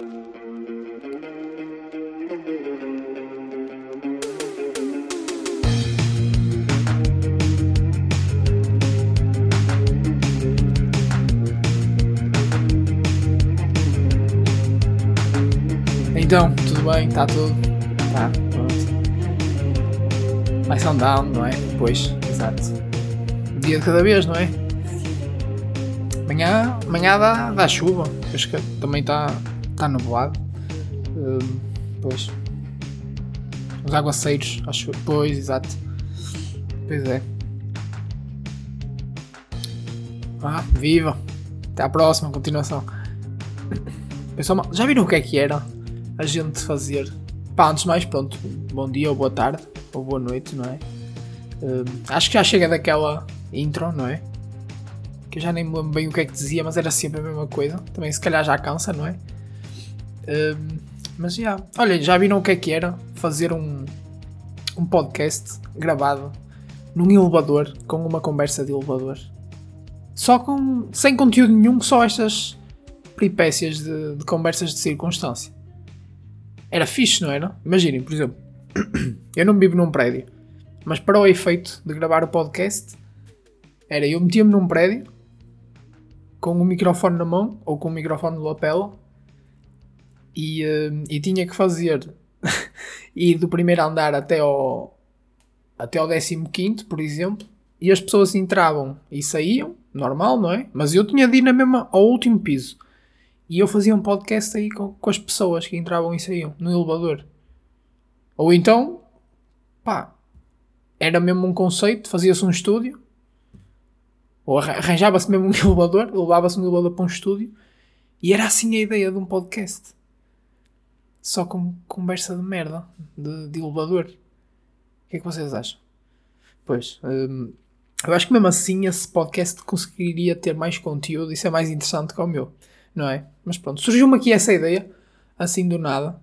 Então, tudo bem? Está tudo? Tá, pronto. Mais down, não é? Pois, exato. Um dia de cada vez, não é? Amanhã, amanhã dá, dá chuva. Acho que também está tá nublado. Hum, pois. Os aguaceiros, acho. Pois, exato. Pois é. Ah, viva! Até à próxima, continuação. Pessoal, já viram o que é que era a gente fazer? Pá, antes de mais, pronto, bom dia ou boa tarde ou boa noite, não é? Hum, acho que já chega daquela intro, não é? Que eu já nem me lembro bem o que é que dizia, mas era sempre a mesma coisa. Também se calhar já cansa, não é? Mas já. Olha, já viram o que é que era fazer um, um podcast gravado num elevador com uma conversa de elevador? Só com. sem conteúdo nenhum, só estas peripécias de, de conversas de circunstância. Era fixe, não era? Imaginem, por exemplo, eu não vivo num prédio, mas para o efeito de gravar o podcast, era eu metia-me num prédio com um microfone na mão ou com um microfone de lapela e, uh, e tinha que fazer ir do primeiro andar até ao até ao 15, por exemplo, e as pessoas entravam e saíam, normal, não é? Mas eu tinha de ir na mesma ao último piso. E eu fazia um podcast aí com, com as pessoas que entravam e saíam no elevador. Ou então, pá, era mesmo um conceito, fazia-se um estúdio, ou arranjava-se mesmo um elevador, levava-se um elevador para um estúdio, e era assim a ideia de um podcast. Só com conversa de merda, de, de elevador. O que é que vocês acham? Pois, hum, eu acho que mesmo assim esse podcast conseguiria ter mais conteúdo e ser mais interessante que o meu não é? Mas pronto, surgiu-me aqui essa ideia, assim do nada.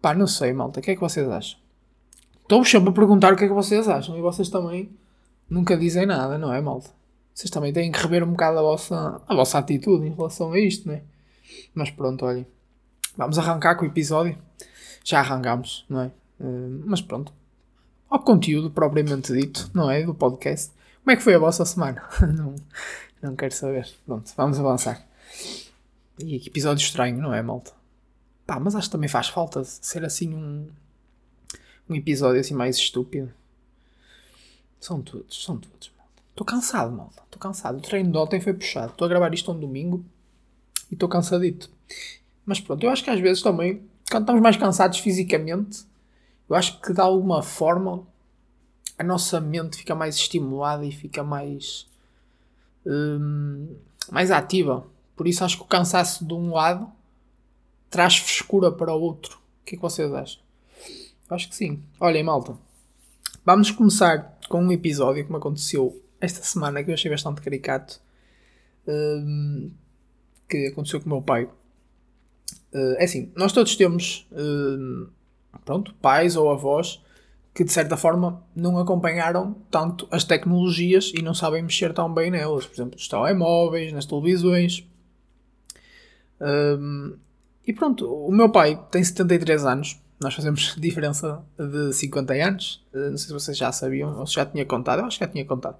Pá, não sei, malta, o que é que vocês acham? Estou-vos sempre a perguntar o que é que vocês acham e vocês também nunca dizem nada, não é, malta? Vocês também têm que rever um bocado a vossa, a vossa atitude em relação a isto, não é? Mas pronto, olhem. Vamos arrancar com o episódio. Já arrancamos, não é? Uh, mas pronto. Ao conteúdo propriamente dito, não é? Do podcast. Como é que foi a vossa semana? não, não quero saber. Pronto, vamos avançar. E que episódio estranho, não é, malta? Pá, mas acho que também faz falta ser assim um, um episódio assim mais estúpido. São todos, são todos, malta. Estou cansado, malta. Estou cansado. O treino de ontem foi puxado. Estou a gravar isto um domingo e estou cansadito. Mas pronto, eu acho que às vezes também, quando estamos mais cansados fisicamente, eu acho que de alguma forma a nossa mente fica mais estimulada e fica mais. Hum, mais ativa. Por isso acho que o cansaço de um lado traz frescura para o outro. O que é que vocês acham? Acho que sim. Olhem, malta. Vamos começar com um episódio que me aconteceu esta semana que eu achei bastante caricato. Um, que aconteceu com o meu pai. Uh, é assim, nós todos temos uh, pronto, pais ou avós que de certa forma não acompanharam tanto as tecnologias e não sabem mexer tão bem nelas. Por exemplo, os telemóveis, nas televisões. Um, e pronto, o meu pai tem 73 anos, nós fazemos diferença de 50 anos. Uh, não sei se vocês já sabiam, ou se já tinha contado, eu acho que já tinha contado.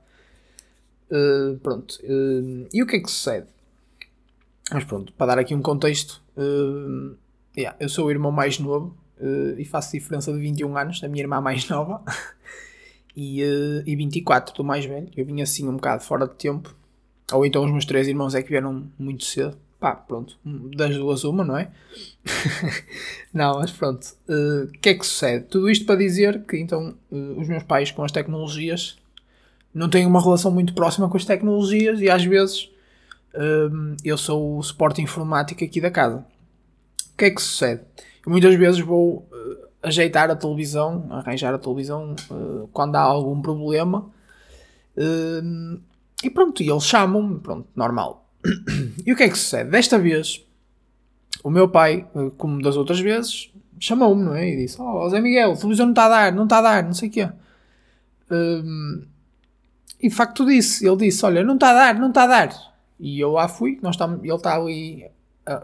Uh, pronto, uh, e o que é que sucede? Mas pronto, para dar aqui um contexto, yeah, eu sou o irmão mais novo e faço diferença de 21 anos da minha irmã mais nova e, e 24 do mais velho. Eu vim assim um bocado fora de tempo, ou então os meus três irmãos é que vieram muito cedo pá, pronto, das duas uma, não é? não, mas pronto. O uh, que é que sucede? Tudo isto para dizer que então uh, os meus pais com as tecnologias não têm uma relação muito próxima com as tecnologias e às vezes uh, eu sou o suporte informático aqui da casa. O que é que sucede? Eu muitas vezes vou ajeitar a televisão, arranjar a televisão quando há algum problema e pronto, e eles chamam-me, pronto, normal e o que é que sucede? Desta vez, o meu pai, eh, como das outras vezes, chamou-me, não é? E disse: Oh, Zé Miguel, a televisão não está a dar, não está a dar, não sei o quê. Um, e de facto disse: Ele disse: Olha, não está a dar, não está a dar. E eu lá fui, nós estamos, ele está ali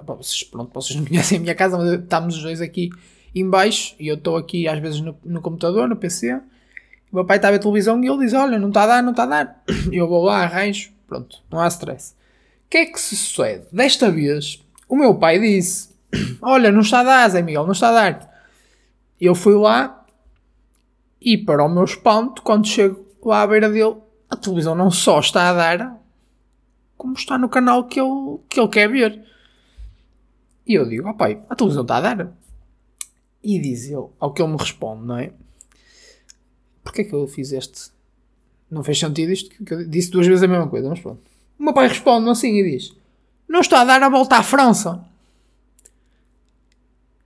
vocês, pronto, vocês não conhecem a minha casa, mas estamos os dois aqui em baixo e eu estou aqui às vezes no, no computador, no PC. O meu pai está a ver televisão e ele diz: Olha, não está a dar, não está a dar. Eu vou lá, arranjo, pronto, não há stress. O que é que se sucede? Desta vez, o meu pai disse: Olha, não está a dar, Zé Miguel, não está a dar. Eu fui lá e, para o meu espanto, quando chego lá à beira dele, a televisão não só está a dar, como está no canal que ele, que ele quer ver. E eu digo: Ó oh, pai, a televisão está a dar. E diz ele, ao que ele me responde, não é? Porquê é que eu fiz este? Não fez sentido isto, que eu disse duas vezes a mesma coisa, mas pronto. O meu pai responde assim e diz: Não está a dar a volta à França.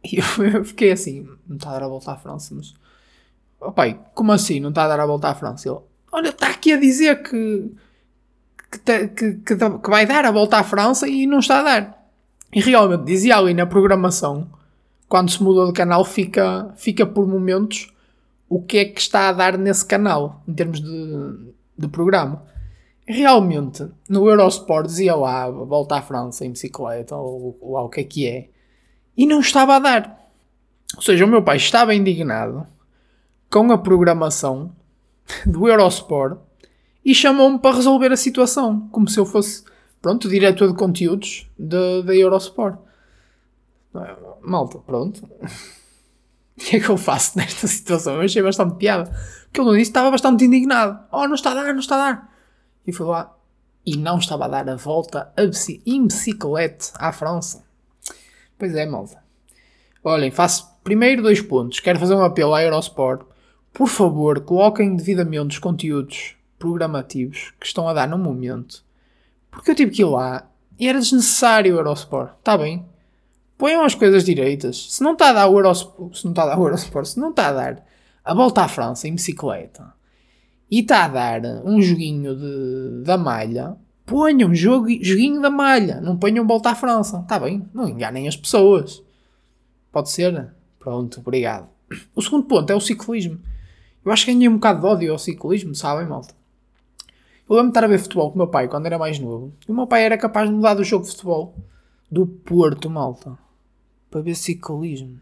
E eu fiquei assim: Não está a dar a volta à França, mas. Oh pai, como assim não está a dar a volta à França? Ele: Olha, está aqui a dizer que. Que, te, que, que, que vai dar a volta à França e não está a dar. E realmente dizia ali na programação, quando se muda de canal, fica, fica por momentos o que é que está a dar nesse canal, em termos de, de programa. Realmente, no Eurosport dizia lá, volta à França em bicicleta, ou, ou o que é que é, e não estava a dar. Ou seja, o meu pai estava indignado com a programação do Eurosport e chamou-me para resolver a situação, como se eu fosse, pronto, diretor de conteúdos da Eurosport. Malta, pronto. O que é que eu faço nesta situação? Eu achei bastante piada. Porque ele não disse estava bastante indignado. Oh, não está a dar, não está a dar. E fui lá e não estava a dar a volta em bicicleta à França. Pois é, malta. Olhem, faço primeiro dois pontos. Quero fazer um apelo à Eurosport. Por favor, coloquem devidamente os conteúdos programativos que estão a dar no momento. Porque eu tive que ir lá e era desnecessário o Eurosport. Está bem? Ponham as coisas direitas. Se não está a dar o Eurosport, se não está a dar o Eurosport, se não está a dar a volta à França em bicicleta e está a dar um joguinho de, da malha, ponham jogo, joguinho da malha, não ponham volta à França. Está bem, não enganem as pessoas. Pode ser? Pronto, obrigado. O segundo ponto é o ciclismo. Eu acho que ganhei um bocado de ódio ao ciclismo, sabem, malta? Eu lembro de estar a ver futebol com o meu pai quando era mais novo. E o meu pai era capaz de mudar do jogo de futebol do Porto, malta para ver ciclismo.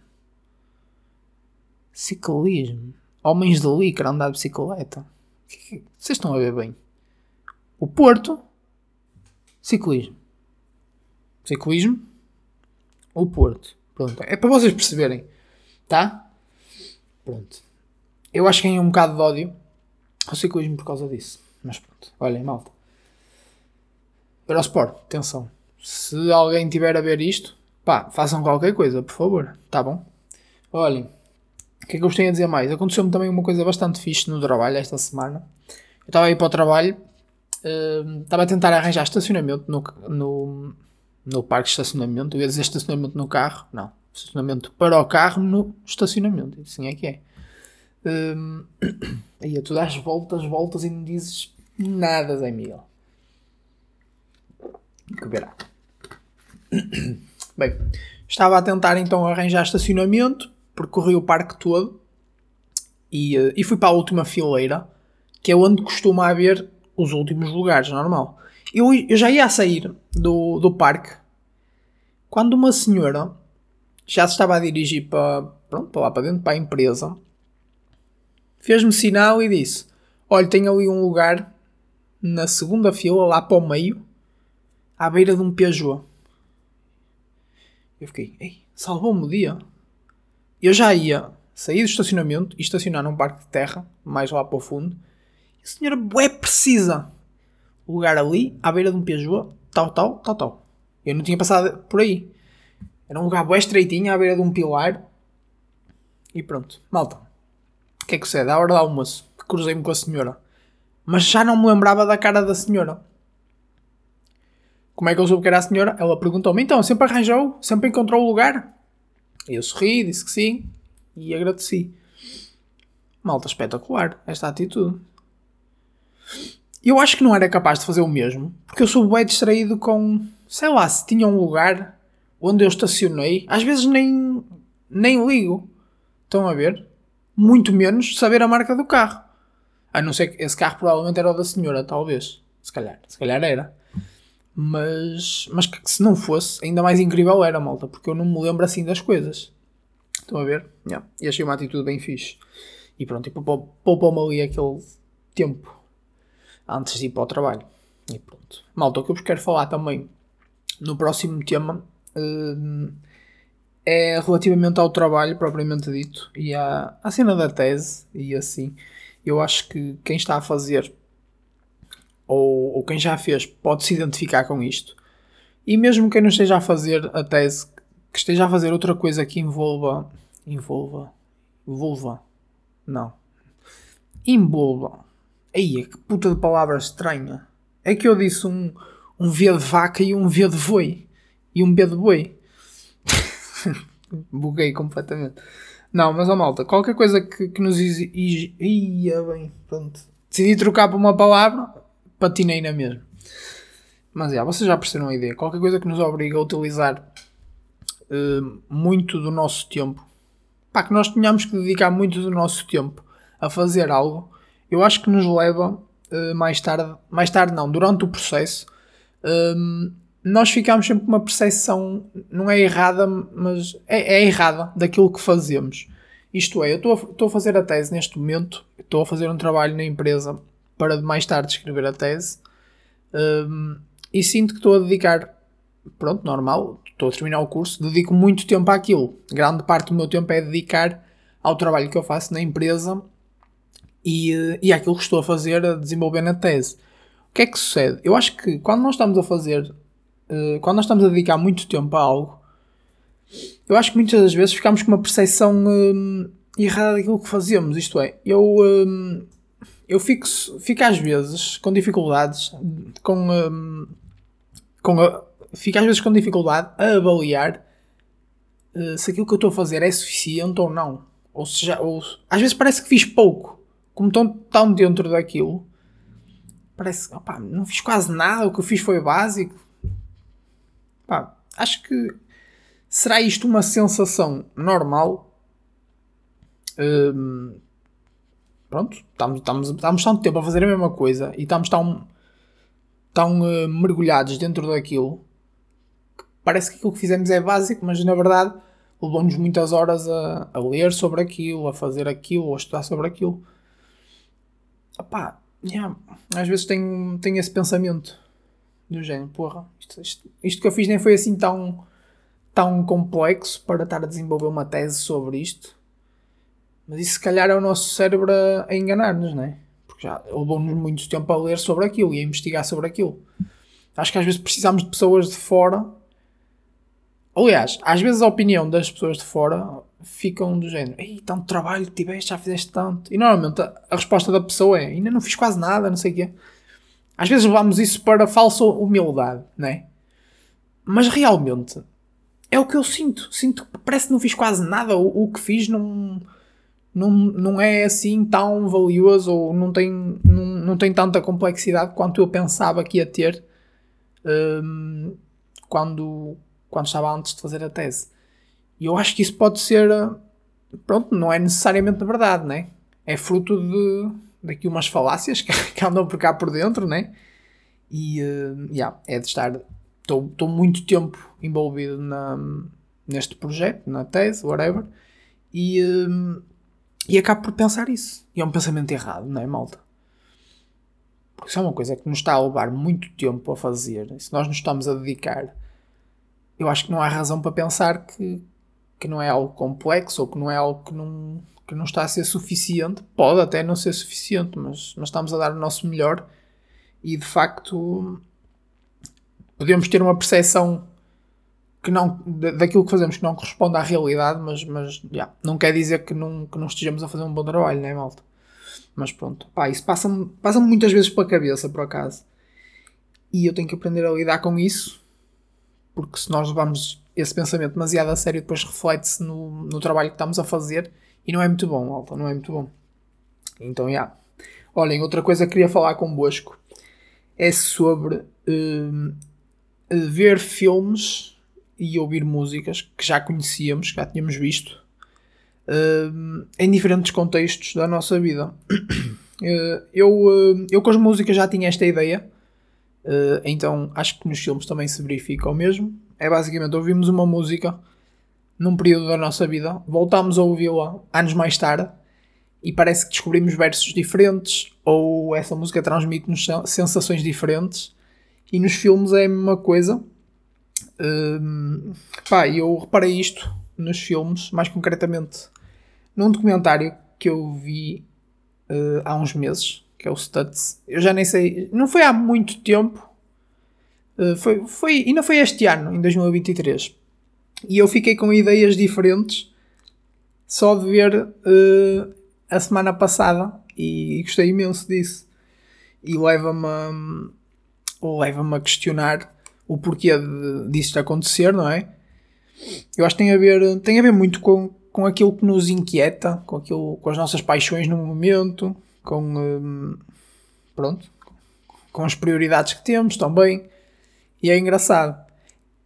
Ciclismo. Homens de licra andar de bicicleta. Vocês estão a ver bem. O Porto. Ciclismo. Ciclismo. O Porto. Pronto. É para vocês perceberem. Tá? Pronto. Eu acho que ganhei um bocado de ódio ao ciclismo por causa disso. Mas pronto. Olhem, malta. Eurosport. Atenção. Se alguém tiver a ver isto, Pá, façam qualquer coisa, por favor. Tá bom? Olhem, o que é que eu gostaria de dizer mais? Aconteceu-me também uma coisa bastante fixe no trabalho esta semana. Eu estava aí para o trabalho, uh, estava a tentar arranjar estacionamento no, no, no parque de estacionamento. Eu ia dizer estacionamento no carro. Não, estacionamento para o carro no estacionamento. Assim é que é. Um, aí tu dás voltas, voltas e não dizes nada, Zé Miguel. Que verá. Bem, estava a tentar então arranjar estacionamento, percorri o parque todo e, uh, e fui para a última fileira, que é onde costuma haver os últimos lugares, normal. Eu, eu já ia a sair do, do parque quando uma senhora já se estava a dirigir para, pronto, para lá para dentro, para a empresa, fez-me sinal e disse: Olha, tem ali um lugar na segunda fila, lá para o meio, à beira de um Peugeot. Eu fiquei, ei, salvou-me o dia. Eu já ia sair do estacionamento e estacionar num parque de terra, mais lá para o fundo. E a senhora é precisa. Lugar ali, à beira de um Peugeot, tal, tal, tal, tal. Eu não tinha passado por aí. Era um lugar bem estreitinho, à beira de um pilar. E pronto. Malta. O que é que sucede? À hora do almoço, cruzei-me com a senhora. Mas já não me lembrava da cara da senhora. Como é que eu soube que era a senhora? Ela perguntou-me, então, sempre arranjou? Sempre encontrou o lugar? Eu sorri, disse que sim e agradeci. Malta espetacular, esta atitude. Eu acho que não era capaz de fazer o mesmo, porque eu sou bem distraído com, sei lá, se tinha um lugar onde eu estacionei, às vezes nem, nem ligo. Estão a ver? Muito menos saber a marca do carro. A não ser que esse carro provavelmente era o da senhora, talvez. Se calhar, se calhar era. Mas, mas que se não fosse, ainda mais incrível era, malta, porque eu não me lembro assim das coisas. Estão a ver? Yeah. E achei uma atitude bem fixe. E pronto, e poupou-me ali aquele tempo antes de ir para o trabalho. E pronto. Malta, o que eu vos quero falar também no próximo tema uh, é relativamente ao trabalho propriamente dito e à, à cena da tese e assim. Eu acho que quem está a fazer ou, ou quem já fez pode se identificar com isto. E mesmo quem não esteja a fazer a tese, que esteja a fazer outra coisa que envolva. Envolva. Envolva. Não. Envolva. Aí, que puta de palavra estranha. É que eu disse um, um V de vaca e um V de boi. E um B de boi. Buguei completamente. Não, mas a malta, qualquer coisa que, que nos. Ia bem, pronto. Decidi trocar por uma palavra, patinei na mesma. Mas é, vocês já perceberam a ideia. Qualquer coisa que nos obriga a utilizar uh, muito do nosso tempo, pá, que nós tenhamos que dedicar muito do nosso tempo a fazer algo, eu acho que nos leva uh, mais tarde, mais tarde não, durante o processo, uh, nós ficamos sempre com uma percepção, não é errada, mas é, é errada daquilo que fazemos. Isto é, eu estou a fazer a tese neste momento, estou a fazer um trabalho na empresa para mais tarde escrever a tese. Um, e sinto que estou a dedicar, pronto, normal, estou a terminar o curso, dedico muito tempo àquilo. Grande parte do meu tempo é dedicar ao trabalho que eu faço na empresa e, eh, e àquilo que estou a fazer a desenvolver na tese. O que é que sucede? Eu acho que quando nós estamos a fazer, uh, quando nós estamos a dedicar muito tempo a algo, eu acho que muitas das vezes ficamos com uma percepção um, errada daquilo que fazemos. Isto é, eu. Um, eu fico, fico às vezes com dificuldades, com, com a, fico às vezes com dificuldade a avaliar uh, se aquilo que eu estou a fazer é suficiente ou não. Ou seja, ou, às vezes parece que fiz pouco, como estão tão dentro daquilo. Parece que não fiz quase nada, o que eu fiz foi básico. Acho que será isto uma sensação normal. Um, pronto, estamos, estamos, estamos tanto tempo a fazer a mesma coisa e estamos tão, tão uh, mergulhados dentro daquilo que parece que aquilo que fizemos é básico, mas na verdade levou-nos muitas horas a, a, ler sobre aquilo, a fazer aquilo, a estudar sobre aquilo. Epá, yeah, às vezes tenho, tenho esse pensamento do género, porra, isto, isto, isto que eu fiz nem foi assim tão, tão complexo para estar a desenvolver uma tese sobre isto mas isso se calhar é o nosso cérebro a, enganar-nos, não é? Porque já levou-nos muito tempo a ler sobre aquilo e a investigar sobre aquilo. Acho que às vezes precisamos de pessoas de fora. Aliás, às vezes a opinião das pessoas de fora ficam do género: Ei, tanto trabalho tiveste, já fizeste tanto. E normalmente a, a resposta da pessoa é: Ainda não fiz quase nada, não sei o quê. Às vezes levamos isso para falsa humildade, não é? Mas realmente é o que eu sinto. Sinto que parece que não fiz quase nada. O, o que fiz não não, não é assim tão valioso ou não tem, não, não tem tanta complexidade quanto eu pensava que ia ter um, quando, quando estava antes de fazer a tese. E eu acho que isso pode ser, pronto, não é necessariamente verdade, né? É fruto de daqui umas falácias que, que andam por cá por dentro, né? E uh, yeah, é de estar. Estou muito tempo envolvido na, neste projeto, na tese, whatever. E, uh, e acabo por pensar isso. E é um pensamento errado, não é, malta? Porque isso é uma coisa que nos está a levar muito tempo a fazer. Se nós nos estamos a dedicar, eu acho que não há razão para pensar que, que não é algo complexo ou que não é algo que não, que não está a ser suficiente. Pode até não ser suficiente, mas, mas estamos a dar o nosso melhor e de facto podemos ter uma percepção que não, daquilo que fazemos que não corresponde à realidade, mas, mas yeah, não quer dizer que não, que não estejamos a fazer um bom trabalho, não é, malta? Mas pronto, pá, isso passa-me passa muitas vezes pela cabeça, por acaso. E eu tenho que aprender a lidar com isso, porque se nós levamos esse pensamento demasiado a sério, depois reflete-se no, no trabalho que estamos a fazer e não é muito bom, malta, não é muito bom. Então, já. Yeah. Olhem, outra coisa que queria falar convosco é sobre uh, ver filmes e ouvir músicas que já conhecíamos, que já tínhamos visto, uh, em diferentes contextos da nossa vida. Uh, eu, uh, eu com as músicas já tinha esta ideia, Uh, então acho que nos filmes também se verifica o mesmo. É basicamente ouvimos uma música num período da nossa vida, voltamos a ouvi-la anos mais tarde e parece que descobrimos versos diferentes ou essa música transmite-nos sensações diferentes. E nos filmes é a mesma coisa. Uh, pá, eu reparei isto nos filmes, mais concretamente num documentário que eu vi uh, há uns meses, que é o Stutz. Eu já nem sei, não foi há muito tempo, uh, foi, foi, ainda foi este ano, em 2023. E eu fiquei com ideias diferentes só de ver uh, a semana passada e, e gostei imenso disso. E leva-me leva-me a questionar o porquê de, disto acontecer, não é? Eu acho que tem a ver, tem a ver muito com, com aquilo que nos inquieta, com, aquilo, com as nossas paixões no momento, com, hum, pronto, com as prioridades que temos também. E é engraçado.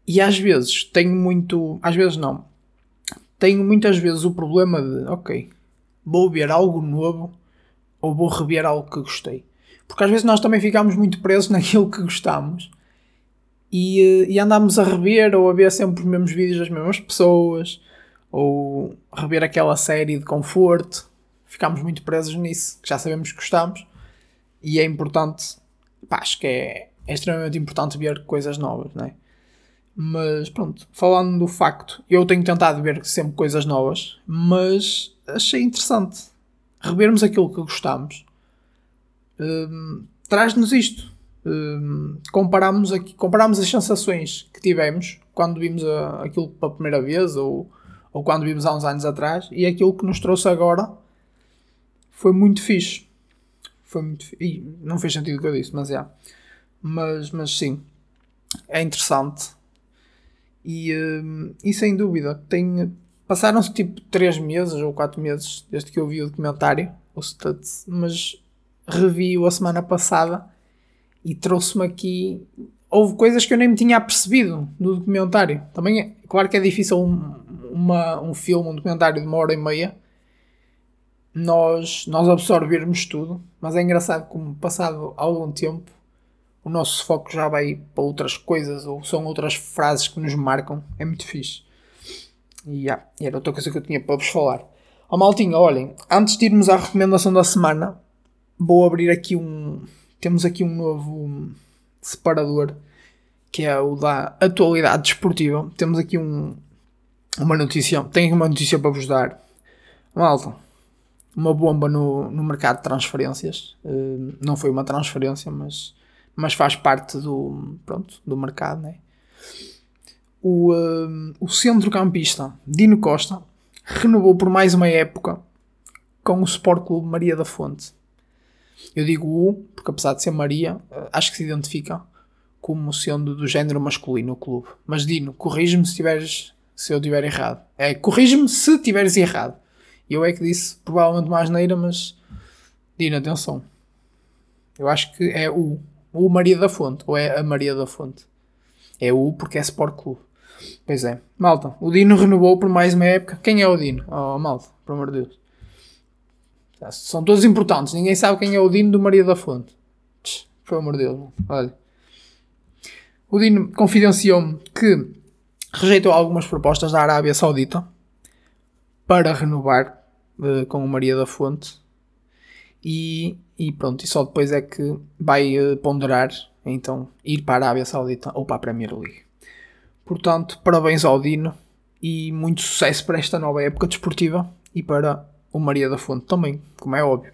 E às vezes tenho muito. Às vezes não. Tenho muitas vezes o problema de, ok, vou ver algo novo ou vou rever algo que gostei. Porque às vezes nós também ficamos muito presos naquilo que gostamos e, eh, e andamos a rever ou a ver sempre os mesmos vídeos das mesmas pessoas ou rever aquela série de conforto. Ficámos muito presos nisso, que já sabemos que gostamos e é importante, pá, acho que é, é extremamente importante ver coisas novas, não é? Mas pronto, falando do facto, eu tenho tentado ver sempre coisas novas, mas achei interessante revermos aquilo que gostamos. Um, Traz-nos isto. Um, comparamos, aqui, comparamos as sensações que tivemos quando vimos a, aquilo pela primeira vez ou ou quando vimos há uns anos atrás, e aquilo que nos trouxe agora foi muito fixe. Foi muito fixe. não fez sentido o que eu disse, mas é. Mas, mas sim, é interessante. E, uh, e sem dúvida, tem, passaram-se tipo 3 meses ou 4 meses desde que eu vi o documentário, o Studs, mas revi-o a semana passada e trouxe-me aqui. Houve coisas que eu nem me tinha percebido no documentário. Também é claro que é difícil um, uma, um filme, um documentário de uma hora e meia, nós, nós absorvermos tudo, mas é engraçado como passado algum tempo o nosso foco já vai para outras coisas ou são outras frases que nos marcam, é muito fixe. E yeah, era outra coisa que eu tinha para vos falar. Ó oh, olhem, antes de irmos à recomendação da semana, vou abrir aqui um. Temos aqui um novo separador que é o da atualidade desportiva. Temos aqui um, uma notícia, tenho uma notícia para vos dar. Malta, uma bomba no, no mercado de transferências. Uh, não foi uma transferência, mas, mas faz parte do, pronto, do mercado. Né? O, uh, o centrocampista Dino Costa renovou por mais uma época com o Sport Clube Maria da Fonte. Eu digo o, porque apesar de ser Maria, uh, acho que se identifica como sendo do género masculino o clube. Mas Dino, corrige-me se tiveres se eu estiver errado. É, corrige-me se estiveres errado. Eu é que disse provavelmente uma asneira, mas Dina, atenção. Eu acho que é o, o Maria da Fonte, ou é a Maria da Fonte. É o porque é Sport Clube. Pois é. Malta, o Dino renovou por mais uma época. Quem é o Dino? Oh, malta, por amor de Deus. São todos importantes. Ninguém sabe quem é o Dino do Maria da Fonte. Por amor de Deus. Olha. O Dino confidenciou-me que rejeitou algumas propostas da Arábia Saudita para renovar uh, com o Maria da Fonte e, e, pronto, e só depois é que vai uh, ponderar então ir para a Arábia Saudita ou para a Premier League. Portanto, parabéns ao Dino e muito sucesso para esta nova época desportiva e para o Maria da Fonte também, como é óbvio.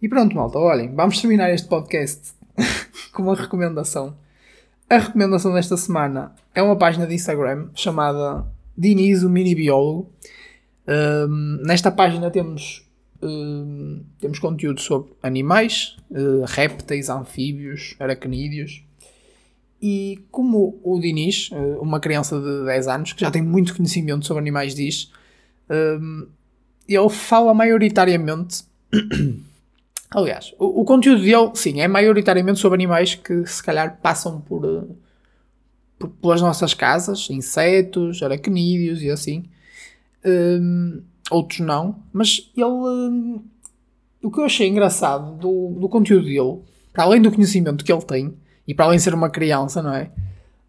E pronto, malta, olhem, vamos terminar este podcast com uma recomendação a recomendação desta semana é uma página de Instagram chamada Diniz, o Mini Biólogo. Um, nesta página temos, temos conteúdo sobre animais, uh, répteis, anfíbios, aracnídeos. E como o Diniz, uh, uma criança de 10 anos, que já tem muito conhecimento sobre animais, diz, ele fala maioritariamente Aliás, o, o, conteúdo dele, sim, é maioritariamente sobre animais que se calhar passam por, eh, pelas nossas casas, insetos, aracnídeos e assim. Outros não, mas ele. Um, o que eu achei engraçado do, do conteúdo dele, para além do conhecimento que ele tem, E para além de ser uma criança, não é?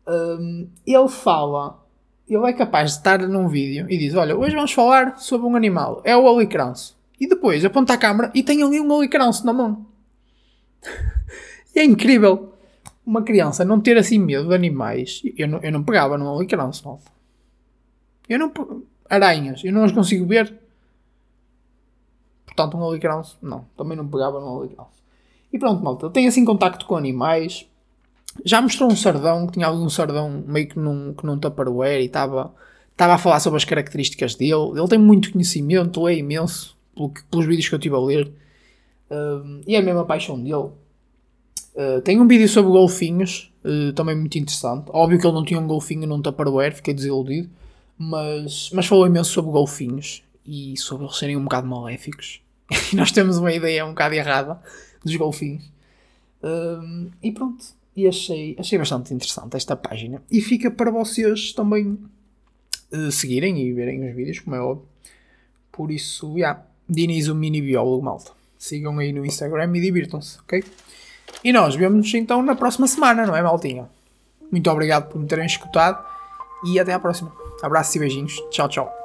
Um, ele fala, ele é capaz de estar num vídeo e diz: Olha, hoje vamos falar sobre um animal, é o alicranço. E depois aponta a câmera e tem ali um alicranço na mão. e é incrível uma criança não ter assim medo de animais. Eu não, eu não pegava num alicranço, malta. Eu não. Aranhas, eu não as consigo ver. Portanto, um alicranço, não. Também não pegava num alicranço. E pronto, malta. Tem assim contacto com animais. Já mostrou um sardão, que tinha algum sardão meio que num, que num tupperware e estava estava a falar sobre as características dele. Ele tem muito conhecimento, é imenso, pelo, pelos vídeos que eu estive a ler. Uh, e é a mesma paixão dele. Uh, tem um vídeo sobre golfinhos, uh, também muito interessante. Óbvio que ele não tinha um golfinho num tupperware, fiquei desiludido. Mas, mas falou imenso sobre golfinhos e sobre eles serem um bocado maléficos. e nós temos uma ideia um bocado errada dos golfinhos. Uh, e pronto e achei, achei bastante interessante esta página. E fica para vocês também uh, seguirem e verem os vídeos, como é óbvio. Por isso, já, yeah, Diniz o mini biólogo, malta. Sigam aí no Instagram e divirtam-se, ok? E nós vemos-nos então na próxima semana, não é, maltinha? Muito obrigado por me terem escutado e até à próxima. Abraços e beijinhos. Tchau, tchau.